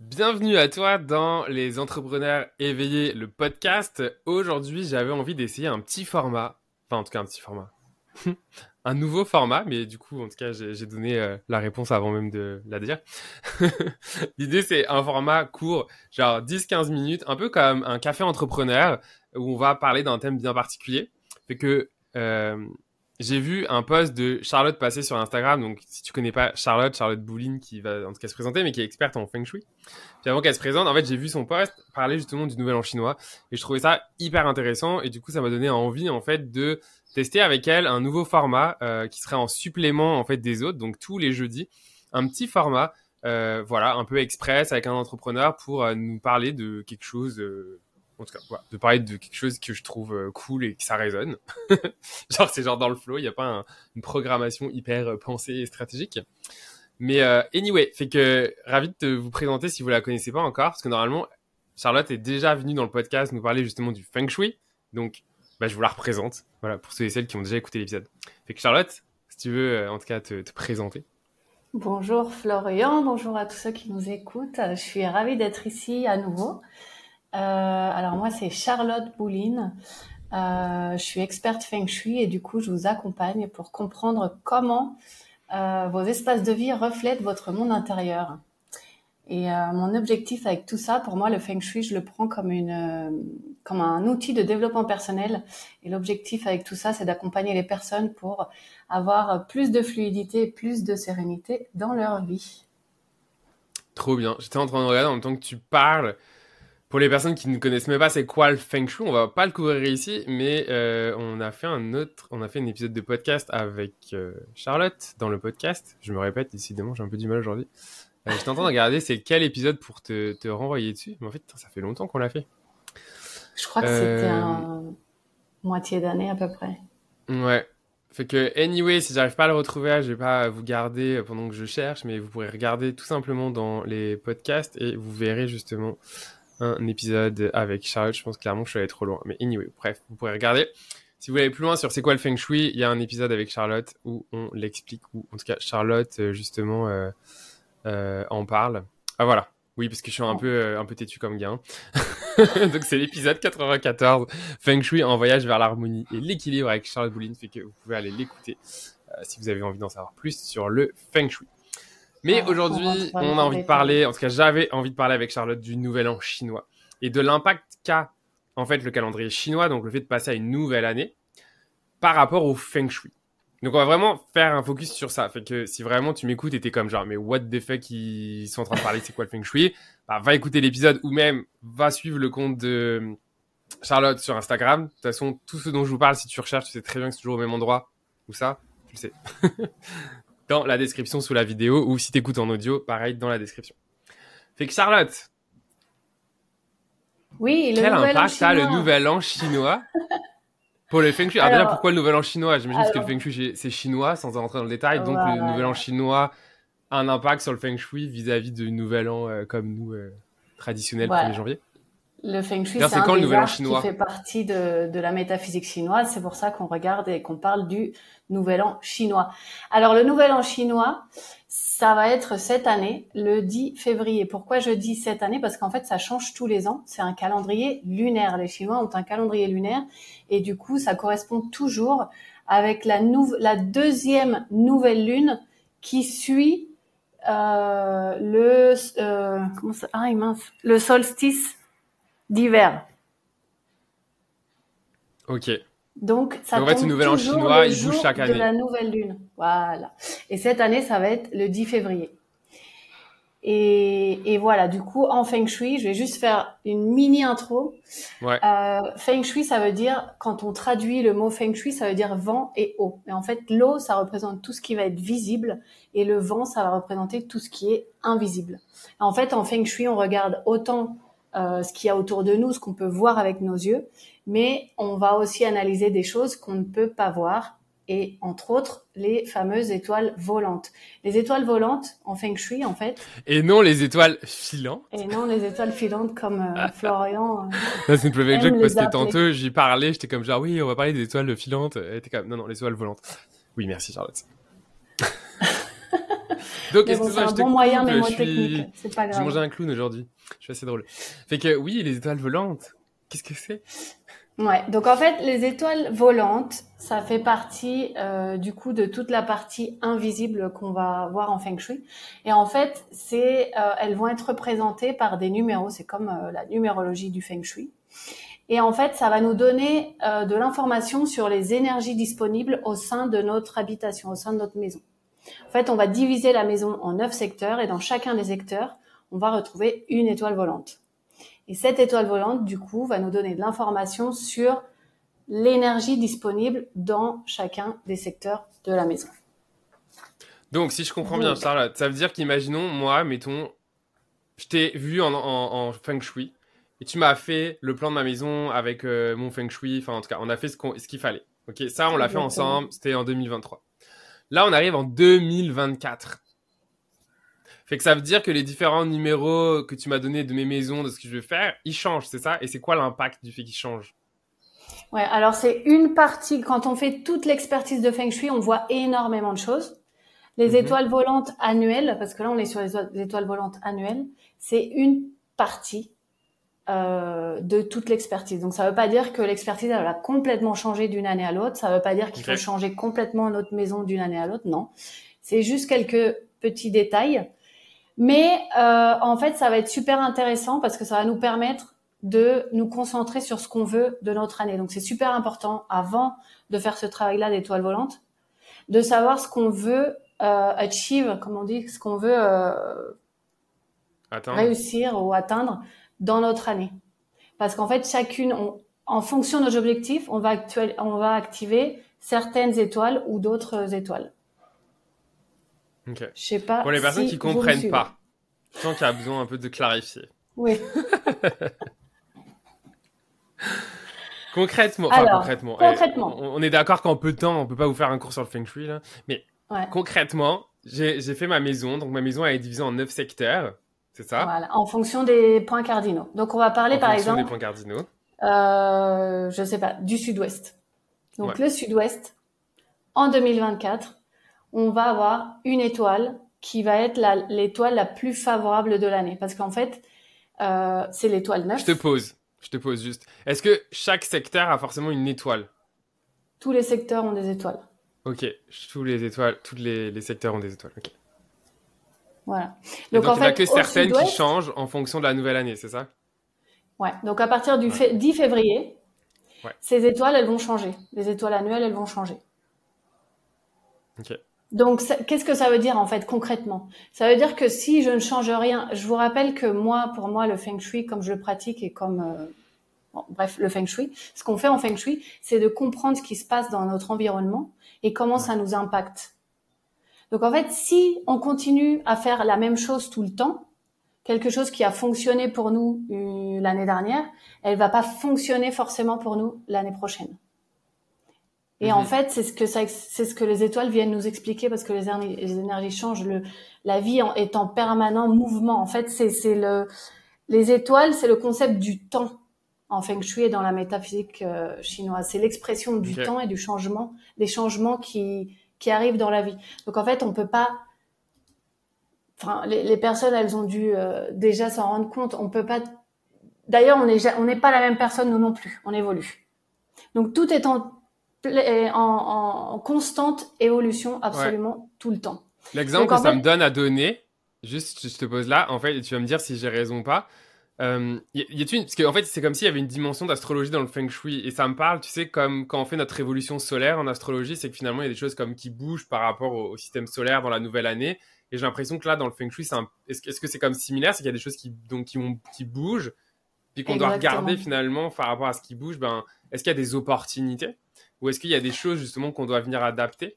Bienvenue à toi dans Les Entrepreneurs Éveillés, le podcast. Aujourd'hui, j'avais envie d'essayer un petit format. Enfin, en tout cas, un petit format. un nouveau format, mais du coup, en tout cas, j'ai donné euh, la réponse avant même de la dire. L'idée, c'est un format court, genre 10-15 minutes, un peu comme un café entrepreneur, où on va parler d'un thème bien particulier. Fait que euh, j'ai vu un post de Charlotte passer sur Instagram. Donc, si tu connais pas Charlotte, Charlotte Bouline, qui va en tout cas se présenter, mais qui est experte en feng shui. Puis avant qu'elle se présente, en fait, j'ai vu son post parler justement du nouvel an chinois. Et je trouvais ça hyper intéressant. Et du coup, ça m'a donné envie, en fait, de tester avec elle un nouveau format euh, qui serait en supplément, en fait, des autres. Donc, tous les jeudis, un petit format, euh, voilà, un peu express avec un entrepreneur pour euh, nous parler de quelque chose en tout cas, de parler de quelque chose que je trouve euh, cool et que ça résonne. genre, c'est genre dans le flow, il n'y a pas une programmation hyper euh, pensée et stratégique. Mais euh, anyway, fait que ravi de vous présenter si vous la connaissez pas encore, parce que normalement, Charlotte est déjà venue dans le podcast nous parler justement du feng shui. Donc, bah, je vous la représente, voilà, pour ceux et celles qui ont déjà écouté l'épisode. Fait que Charlotte, si tu veux, en tout cas, te, te présenter. Bonjour Florian, bonjour à tous ceux qui nous écoutent. Je suis ravie d'être ici à nouveau. Euh, alors moi, c'est Charlotte Bouline. Euh, je suis experte Feng Shui et du coup, je vous accompagne pour comprendre comment euh, vos espaces de vie reflètent votre monde intérieur. Et mon objectif avec tout ça, pour moi, le Feng Shui, je le prends comme une, comme un outil de développement personnel. Et l'objectif avec tout ça, c'est d'accompagner les personnes pour avoir plus de fluidité, plus de sérénité dans leur vie. Trop bien. J'étais en train de regarder en même temps que tu parles. Pour les personnes qui ne connaissent même pas c'est quoi le feng shui, on va pas le couvrir ici, mais euh, on a fait un autre, on a fait un épisode de podcast avec euh, Charlotte dans le podcast. Je me répète, décidément, j'ai un peu du mal aujourd'hui. Euh, je t'entends regarder, c'est quel épisode pour te, te renvoyer dessus. Mais en fait, ça fait longtemps qu'on l'a fait. Je crois que c'était un moitié d'année à peu près. Ouais. Fait que, anyway, si j'arrive pas à le retrouver, je vais pas vous garder pendant que je cherche, mais vous pourrez regarder tout simplement dans les podcasts et vous verrez justement un épisode avec Charlotte. Je pense clairement que je suis allé trop loin. Mais anyway, bref, vous pourrez regarder. Si vous voulez aller plus loin sur c'est quoi le feng shui, il y a un épisode avec Charlotte où on l'explique, ou en tout cas Charlotte euh, justement euh, euh, en parle. Ah voilà, oui parce que je suis un peu euh, un peu têtu comme gars. Donc c'est l'épisode 94, feng shui en voyage vers l'harmonie et l'équilibre avec Charlotte Bouline, fait que vous pouvez aller l'écouter si vous avez envie d'en savoir plus sur le feng shui. Mais Ah, aujourd'hui, on a envie de parler, en tout cas j'avais envie de parler avec Charlotte du nouvel an chinois et de l'impact qu'a en fait le calendrier chinois, donc le fait de passer à une nouvelle année par rapport au feng shui. Donc on va vraiment faire un focus sur ça. Fait que si vraiment tu m'écoutes et t'es comme genre mais what the fuck ils sont en train de parler c'est quoi le feng shui, bah, va écouter l'épisode ou même va suivre le compte de Charlotte sur Instagram. De toute façon tout ce dont je vous parle si tu recherches tu sais très bien que c'est toujours au même endroit. Où ça Tu le sais. dans la description sous la vidéo ou si t'écoutes en audio, pareil dans la description. Fait que Charlotte, Oui, le quel nouvel an impact a le nouvel an chinois pour le feng shui? Alors, déjà, Alors- pourquoi le nouvel an chinois? J'imagine parce que le feng shui c'est- c'est chinois, sans rentrer dans le détail. Donc Voilà. le nouvel an chinois a un impact sur le feng shui vis-à-vis du nouvel an euh, comme nous euh, traditionnel Voilà. 1er janvier. Le feng shui, c'est quand le nouvel an chinois qui fait partie de, de la métaphysique chinoise. C'est pour ça qu'on regarde et qu'on parle du nouvel an chinois. Alors, le nouvel an chinois, ça va être cette année, le 10 février. Pourquoi je dis cette année? Parce qu'en fait, ça change tous les ans. C'est un calendrier lunaire. Les Chinois ont un calendrier lunaire et du coup, ça correspond toujours avec la, nou- la deuxième nouvelle lune qui suit euh, le euh, comment ça ah mince le solstice d'hiver. Ok. Donc ça Donc, en fait, tombe le nouvel an toujours chinois, le il bouge jour chaque de année. la nouvelle lune. Voilà. Et cette année, ça va être le 10 février. Et, et voilà, du coup, en Feng Shui, je vais juste faire une mini intro. Ouais. Euh, feng Shui, ça veut dire, quand on traduit le mot Feng Shui, ça veut dire vent et eau. Et en fait, l'eau, ça représente tout ce qui va être visible, et le vent, ça va représenter tout ce qui est invisible. En fait, en Feng Shui, on regarde autant euh, ce qu'il y a autour de nous, ce qu'on peut voir avec nos yeux, mais on va aussi analyser des choses qu'on ne peut pas voir, et entre autres, les fameuses étoiles volantes. Les étoiles volantes, en Feng Shui, en fait, Et non les étoiles filantes. et non les étoiles filantes comme euh, Florian. euh, c'est une parce que appeler. tantôt j'y parlais, j'étais comme genre oui on va parler des étoiles filantes. Était comme non non les étoiles volantes. Oui merci Charlotte. Donc, Mais c'est je un bon moyen je mémotechnique. suis- C'est pas J'ai grave. mangé un clown aujourd'hui. Je suis assez drôle. Fait que oui, les étoiles volantes. Qu'est-ce que c'est? Ouais, donc en fait, les étoiles volantes, ça fait partie euh, du coup de toute la partie invisible qu'on va voir en Feng Shui. Et en fait, c'est, euh, elles vont être représentées par des numéros. C'est comme euh, la numérologie du Feng Shui. Et en fait, ça va nous donner euh, de l'information sur les énergies disponibles au sein de notre habitation, au sein de notre maison. En fait, on va diviser la maison en neuf secteurs et dans chacun des secteurs, on va retrouver une étoile volante. Et cette étoile volante, du coup, va nous donner de l'information sur l'énergie disponible dans chacun des secteurs de la maison. Donc, si je comprends bien. Charlotte, ça veut dire qu'imaginons, moi, mettons, je t'ai vu en, en, en Feng Shui et tu m'as fait le plan de ma maison avec euh, mon Feng Shui. Enfin, en tout cas, on a fait ce qu'il fallait. Ok, ça, on l'a fait ensemble. C'était en 2023. Là, on arrive en 2024. Fait que ça veut dire que les différents numéros que tu m'as donnés de mes maisons, de ce que je veux faire, ils changent, c'est ça? Et c'est quoi l'impact du fait qu'ils changent? Ouais, alors c'est une partie, quand on fait toute l'expertise de Feng Shui, on voit énormément de choses. Les Mhm. étoiles volantes annuelles, parce que là on est sur les étoiles volantes annuelles, c'est une partie euh, de toute l'expertise. Donc ça ne veut pas dire que l'expertise elle va complètement changer d'une année à l'autre. Ça ne veut pas dire qu'il faut changer complètement notre maison d'une année à l'autre. Non, c'est juste quelques petits détails. Mais euh, en fait, ça va être super intéressant parce que ça va nous permettre de nous concentrer sur ce qu'on veut de notre année. Donc c'est super important avant de faire ce travail-là d'étoile volante, de savoir ce qu'on veut euh, achieve, comme on dit, ce qu'on veut euh, réussir ou atteindre dans notre année. Parce qu'en fait, chacune, on- en fonction de nos objectifs, on va, actuel- on va activer certaines étoiles ou d'autres étoiles. Ok. Je sais pas. Pour les personnes si qui comprennent pas, je sens qu'il y a besoin un peu de clarifier. Oui. Concrètement, enfin Alors, concrètement, concrètement. eh, on, on est d'accord qu'en peu de temps, on peut pas vous faire un cours sur le feng shui là. Mais Ouais. concrètement, j'ai j'ai fait ma maison, donc ma maison elle est divisée en neuf secteurs, c'est ça? Voilà, en fonction des points cardinaux. Donc on va parler En par exemple, des points cardinaux. euh, je sais pas, du sud-ouest. Donc Ouais. le sud-ouest, en 2024, on va avoir une étoile qui va être la- l'étoile la, plus favorable de l'année. Parce qu'en fait, euh, c'est l'étoile 9. Je te pose, je te pose juste. Est-ce que chaque secteur a forcément une étoile? Tous les secteurs ont des étoiles. Ok, tous les étoiles, tous les, les secteurs ont des étoiles. Ok. Voilà. Donc, il n'y en a que certaines qui changent en fonction de la nouvelle année, c'est ça? Ouais. Donc à partir du Ouais. fait- 10 février, Ouais. ces étoiles, elles vont changer. Les étoiles annuelles, elles vont changer. Ok. Donc qu'est-ce que ça veut dire en fait concrètement? Ça veut dire que si je ne change rien, je vous rappelle que moi, pour moi, le feng shui, comme je le pratique et comme euh, bon, bref, le feng shui, ce qu'on fait en feng shui, c'est de comprendre ce qui se passe dans notre environnement et comment ça nous impacte. Donc en fait, si on continue à faire la même chose tout le temps, quelque chose qui a fonctionné pour nous euh, l'année dernière, elle va pas fonctionner forcément pour nous l'année prochaine. Et en Mhm. fait, c'est ce que ça, c'est ce que les étoiles viennent nous expliquer parce que les, énergies- les énergies changent. Le, la vie en- est en permanent mouvement. En fait, c'est, c'est le, les étoiles, c'est le concept du temps en feng shui et dans la métaphysique euh, chinoise. C'est l'expression du temps et du changement, des changements qui, qui arrivent dans la vie. Donc en fait, on peut pas. Enfin, les, les personnes, elles ont dû euh, déjà s'en rendre compte. On peut pas. D'ailleurs, on n'est on n'est pas la même personne nous non plus. On évolue. Donc tout est en, en, en- constante évolution absolument tout le temps. L'exemple que ça fait- me donne à donner, juste je te pose là, en fait, tu vas me dire si j'ai raison ou pas. Euh, y, y a-t-il une- parce qu'en fait, c'est comme s'il y avait une dimension d'astrologie dans le feng shui, et ça me parle, tu sais, comme quand on fait notre révolution solaire en astrologie, c'est que finalement il y a des choses comme qui bougent par rapport au, au système solaire dans la nouvelle année. Et j'ai l'impression que là, dans le feng shui, c'est un- est-ce, que- est-ce que c'est comme similaire, c'est qu'il y a des choses qui donc qui, ont, qui bougent, puis qu'on doit regarder finalement par rapport à ce qui bouge. Ben, est-ce qu'il y a des opportunités, ou est-ce qu'il y a des choses justement qu'on doit venir adapter?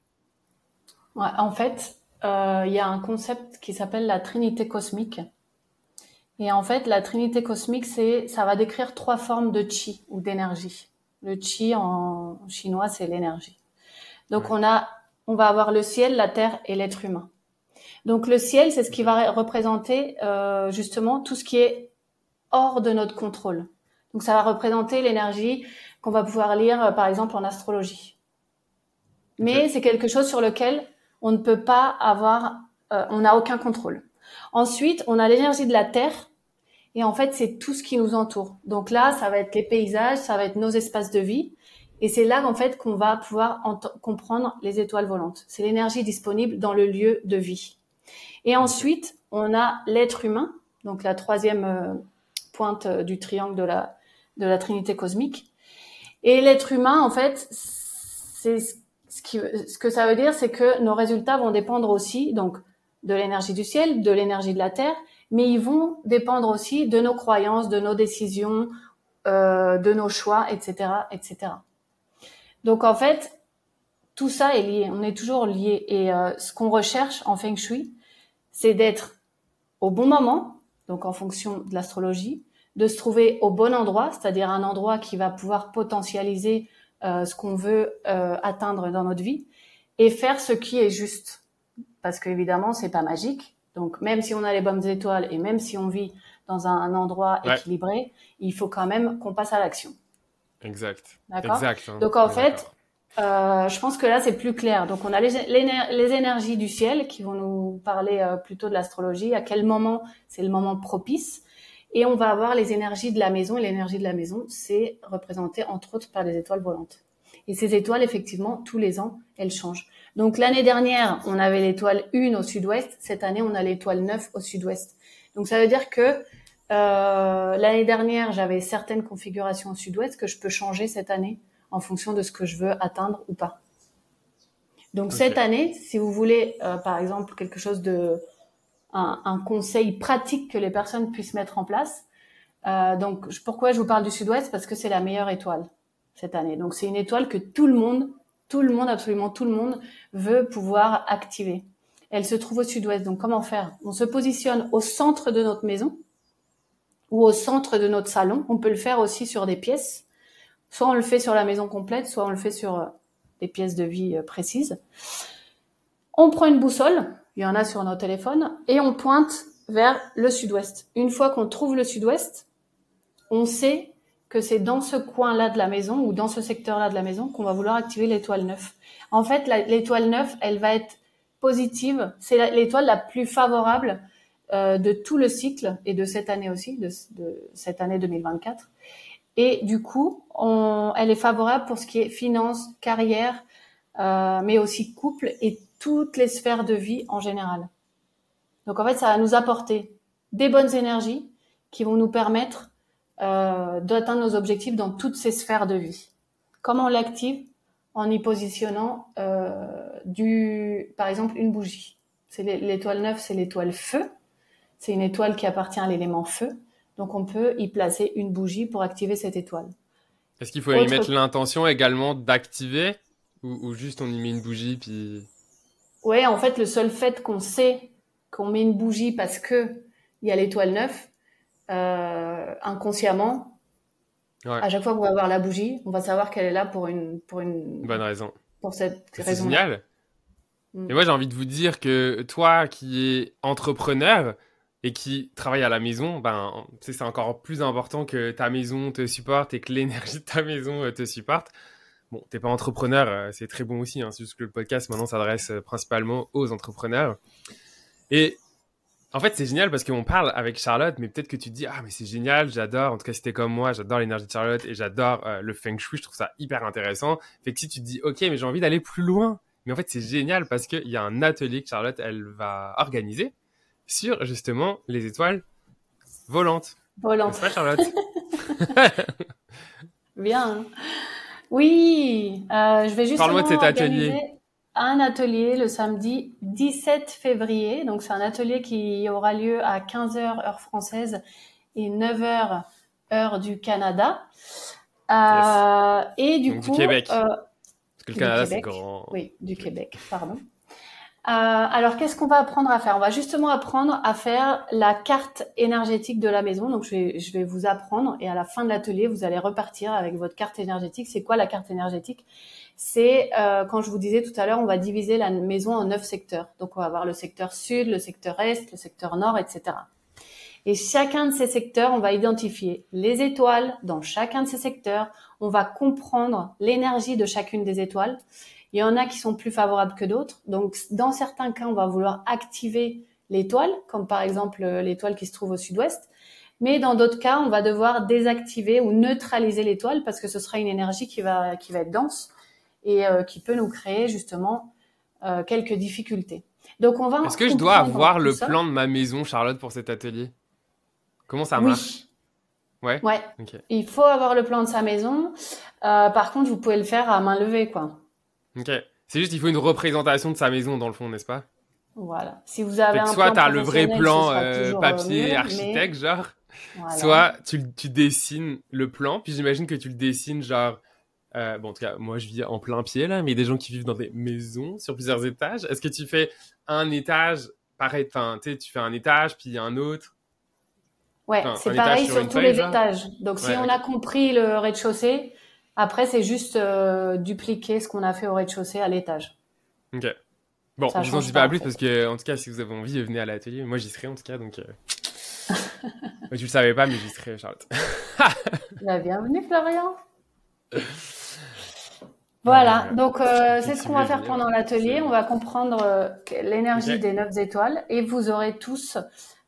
Ouais, en fait, euh, il y a un concept qui s'appelle la trinité cosmique. Et en fait, la trinité cosmique, c'est, ça va décrire trois formes de chi ou d'énergie. Le chi en chinois, c'est l'énergie. Donc Ouais. on a, on va avoir le ciel, la terre et l'être humain. Donc le ciel, c'est ce qui va représenter euh, justement tout ce qui est hors de notre contrôle. Donc ça va représenter l'énergie qu'on va pouvoir lire, euh, par exemple, en astrologie. Mais c'est quelque chose sur lequel on ne peut pas avoir euh, on n'a aucun contrôle. Ensuite, on a l'énergie de la Terre. Et en fait, c'est tout ce qui nous entoure. Donc là, ça va être les paysages, ça va être nos espaces de vie. Et c'est là, en fait, qu'on va pouvoir comprendre les étoiles volantes. C'est l'énergie disponible dans le lieu de vie. Et ensuite, on a l'être humain, donc la troisième euh, pointe euh, du triangle de la, de la trinité cosmique. Et l'être humain, en fait, c'est ce, qui, ce que ça veut dire, c'est que nos résultats vont dépendre aussi, donc, de l'énergie du ciel, de l'énergie de la terre, mais ils vont dépendre aussi de nos croyances, de nos décisions, euh, de nos choix, etc., etc. Donc en fait, tout ça est lié. On est toujours lié. Et euh, ce qu'on recherche en Feng Shui, c'est d'être au bon moment, donc en fonction de l'astrologie, de se trouver au bon endroit, c'est-à-dire un endroit qui va pouvoir potentialiser euh, ce qu'on veut euh, atteindre dans notre vie, et faire ce qui est juste. Parce qu'évidemment, c'est pas magique. Donc même si on a les bonnes étoiles et même si on vit dans un, endroit équilibré, il faut quand même qu'on passe à l'action. Exact. D'accord. Exact, hein. Donc en fait, euh, je pense que là c'est plus clair. Donc on a les, les, énergies du ciel qui vont nous parler euh, plutôt de l'astrologie. À quel moment c'est le moment propice Et on va avoir les énergies de la maison. Et l'énergie de la maison, c'est représenté entre autres par des étoiles volantes. Et ces étoiles, effectivement, tous les ans, elles changent. Donc l'année dernière, on avait l'étoile 1 au sud-ouest. Cette année, on a l'étoile 9 au sud-ouest. Donc ça veut dire que euh, l'année dernière, j'avais certaines configurations au sud-ouest que je peux changer cette année en fonction de ce que je veux atteindre ou pas. Donc cette année, si vous voulez, euh, par exemple, quelque chose de un, conseil pratique que les personnes puissent mettre en place. Euh, donc pourquoi je vous parle du sud-ouest? Parce que c'est la meilleure étoile cette année. Donc c'est une étoile que tout le monde, tout le monde, absolument tout le monde veut pouvoir activer. Elle se trouve au sud-ouest. Donc comment faire? On se positionne au centre de notre maison ou au centre de notre salon. On peut le faire aussi sur des pièces. Soit on le fait sur la maison complète, soit on le fait sur euh, des pièces de vie euh, précises. On prend une boussole, il y en a sur nos téléphones, et on pointe vers le sud-ouest. Une fois qu'on trouve le sud-ouest, on sait que c'est dans ce coin-là de la maison ou dans ce secteur-là de la maison qu'on va vouloir activer l'étoile 9. En fait, l'étoile 9, elle va être positive. C'est l'étoile la plus favorable euh, de tout le cycle et de cette année aussi, de, cette année 2024. Et du coup, elle est favorable pour ce qui est finance, carrière, euh, mais aussi couple et toutes les sphères de vie en général. Donc en fait, ça va nous apporter des bonnes énergies qui vont nous permettre d'atteindre nos objectifs dans toutes ces sphères de vie. Comment on l'active En y positionnant euh, du, par exemple, une bougie. C'est l'étoile 9, c'est l'étoile feu. C'est une étoile qui appartient à l'élément feu. Donc on peut y placer une bougie pour activer cette étoile. Est-ce qu'il faut y mettre l'intention également d'activer ou, juste on y met une bougie puis Ouais, en fait le seul fait qu'on sait qu'on met une bougie parce que il y a l'étoile 9 euh, inconsciemment à chaque fois qu'on va voir la bougie, on va savoir qu'elle est là pour une pour une bonne raison. Pour cette raison. C'est génial. Mm. Et moi j'ai envie de vous dire que toi qui es entrepreneur, et qui travaille à la maison, ben, c'est encore plus important que ta maison te supporte et que l'énergie de ta maison euh, te supporte. Bon, t'es pas entrepreneur, euh, c'est très bon aussi, hein, c'est juste que le podcast maintenant s'adresse principalement aux entrepreneurs. Et en fait, c'est génial parce qu'on parle avec Charlotte, mais peut-être que tu te dis, ah, mais c'est génial, j'adore, en tout cas, si t'es comme moi, j'adore l'énergie de Charlotte et j'adore le feng shui, je trouve ça hyper intéressant. Fait que si tu te dis, ok, mais j'ai envie d'aller plus loin, mais en fait, c'est génial parce qu'il y a un atelier que Charlotte, elle va organiser sur justement les étoiles volantes. Volantes. Pas Charlotte? Bien. Oui, euh, je vais juste Parle-moi de cet atelier. Un atelier le samedi 17 février. Donc, c'est un atelier qui aura lieu à 15h heure française et 9h heure du Canada. Euh, et du coup. Du Québec. Euh, Parce que le Canada, c'est grand. Oui, du Québec, pardon. Euh, alors, qu'est-ce qu'on va apprendre à faire? On va justement apprendre à faire la carte énergétique de la maison. Donc, je vais, je vais vous apprendre et à la fin de l'atelier, vous allez repartir avec votre carte énergétique. C'est quoi la carte énergétique? C'est, euh, quand je vous disais tout à l'heure, on va diviser la maison en neuf secteurs. Donc, on va avoir le secteur sud, le secteur est, le secteur nord, etc. Et chacun de ces secteurs, on va identifier les étoiles dans chacun de ces secteurs. On va comprendre l'énergie de chacune des étoiles. Il y en a qui sont plus favorables que d'autres. Donc, dans certains cas, on va vouloir activer l'étoile, comme par exemple euh, l'étoile qui se trouve au sud-ouest. Mais dans d'autres cas, on va devoir désactiver ou neutraliser l'étoile parce que ce sera une énergie qui va, qui va être dense et euh, qui peut nous créer justement euh, quelques difficultés. Donc on va. Est-ce que je dois avoir le plan de ma maison, Charlotte, pour cet atelier? Comment ça marche? Ouais. Ouais. Il faut avoir le plan de sa maison. Euh, par contre, vous pouvez le faire à main levée, quoi. Ok. C'est juste, il faut une représentation de sa maison dans le fond, n'est-ce pas? Voilà. Si vous avez un soit tu as le vrai plan euh, papier, architecte, genre. Soit tu, tu, dessines le plan, puis j'imagine que tu le dessines genre. Euh, bon, en tout cas, moi je vis en plein pied là, mais il y a des gens qui vivent dans des maisons sur plusieurs étages. Est-ce que tu fais un étage, pareil, enfin, tu fais un étage, puis un autre? Ouais, c'est pareil sur, tous les étages. Donc, si on a compris le rez-de-chaussée, après, c'est juste euh, dupliquer ce qu'on a fait au rez-de-chaussée à l'étage. Ok. Bon, je vous en dis pas plus parce que, en tout cas, si vous avez envie, venez à l'atelier. Moi, j'y serai en tout cas, donc. Euh... tu le savais pas, mais j'y serai, Charlotte. La bienvenue, Florian. Voilà, donc euh, c'est ce qu'on va faire pendant l'atelier. On va comprendre euh, l'énergie des neuf étoiles et vous aurez tous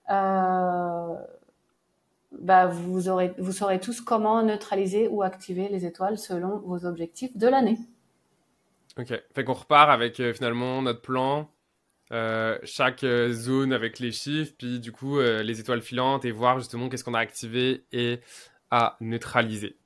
euh, bah, vous, aurez, vous saurez tous comment neutraliser ou activer les étoiles selon vos objectifs de l'année. Ok, fait qu'on repart avec euh, finalement notre plan, euh, chaque euh, zone avec les chiffres, puis du coup les étoiles filantes et voir justement qu'est-ce qu'on a activé et à neutraliser.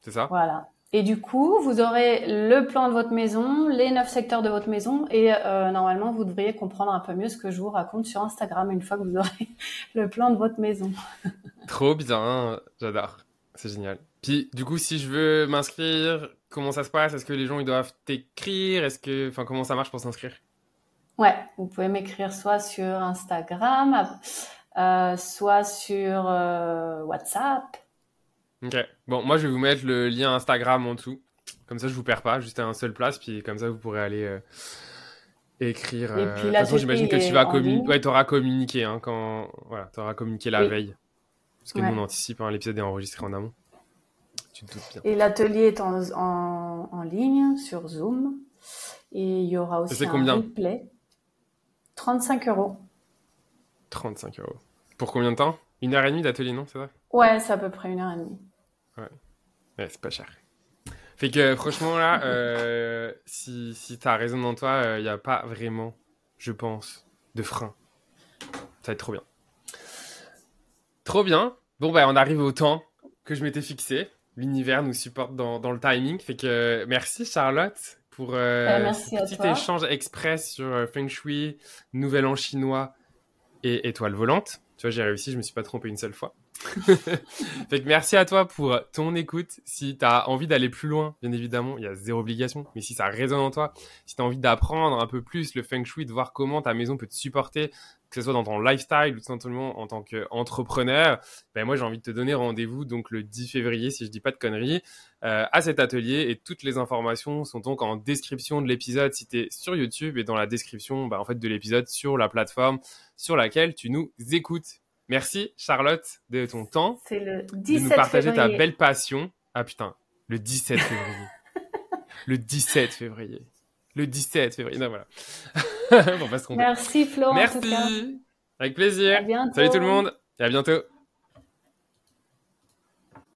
C'est ça? Voilà. Et du coup, vous aurez le plan de votre maison, les neuf secteurs de votre maison, et normalement, vous devriez comprendre un peu mieux ce que je vous raconte sur Instagram une fois que vous aurez le plan de votre maison. Trop bien, j'adore. C'est génial. Puis, du coup, si je veux m'inscrire, comment ça se passe? Est-ce que les gens ils doivent t'écrire? Est-ce que, enfin, comment ça marche pour s'inscrire? Ouais, vous pouvez m'écrire soit sur Instagram, euh, soit sur euh, WhatsApp. Ok. Bon, moi, je vais vous mettre le lien Instagram en dessous. Comme ça, je vous perds pas, juste à un seul place. Puis, comme ça, vous pourrez aller euh, écrire. Et puis, de toute façon, j'imagine que tu vas communiquer. Ouais, auras communiqué hein, quand. Voilà, auras communiqué la veille. Parce que nous, on anticipe, hein, l'épisode est enregistré en amont. Tu te doutes bien. Et l'atelier est en, en, ligne sur Zoom. Et il y aura aussi un combien replay. 35 euros. 35 euros. Pour combien de temps? Une heure et demie d'atelier, non? C'est vrai? Ouais, c'est à peu près une heure et demie. Ouais. Ouais, c'est pas cher. Fait que franchement, là, euh, si, si tu as raison dans toi, il euh, n'y a pas vraiment, je pense, de frein. Ça va être trop bien. Trop bien. Bon, bah, on arrive au temps que je m'étais fixé. L'univers nous supporte dans, dans, le timing. Fait que merci Charlotte pour euh, bah, ce petit échange express sur euh, Feng Shui, Nouvel An chinois et étoile volante. Tu vois, j'ai réussi, je me suis pas trompé une seule fois. fait que merci à toi pour ton écoute. Si tu as envie d'aller plus loin, bien évidemment, il y a zéro obligation. Mais si ça résonne en toi, si tu envie d'apprendre un peu plus le feng shui, de voir comment ta maison peut te supporter, que ce soit dans ton lifestyle ou tout simplement en tant qu'entrepreneur, ben moi j'ai envie de te donner rendez-vous donc le 10 février, si je dis pas de conneries, euh, à cet atelier. Et toutes les informations sont donc en description de l'épisode si tu es sur YouTube et dans la description ben, en fait, de l'épisode sur la plateforme sur laquelle tu nous écoutes. Merci Charlotte de ton temps. C'est le 17 de nous partager ta belle passion. Ah putain, le 17 février. le 17 février. Le 17 février. Non, voilà. Merci Florent. Merci. Avec plaisir. À bientôt. Salut tout le monde et à bientôt.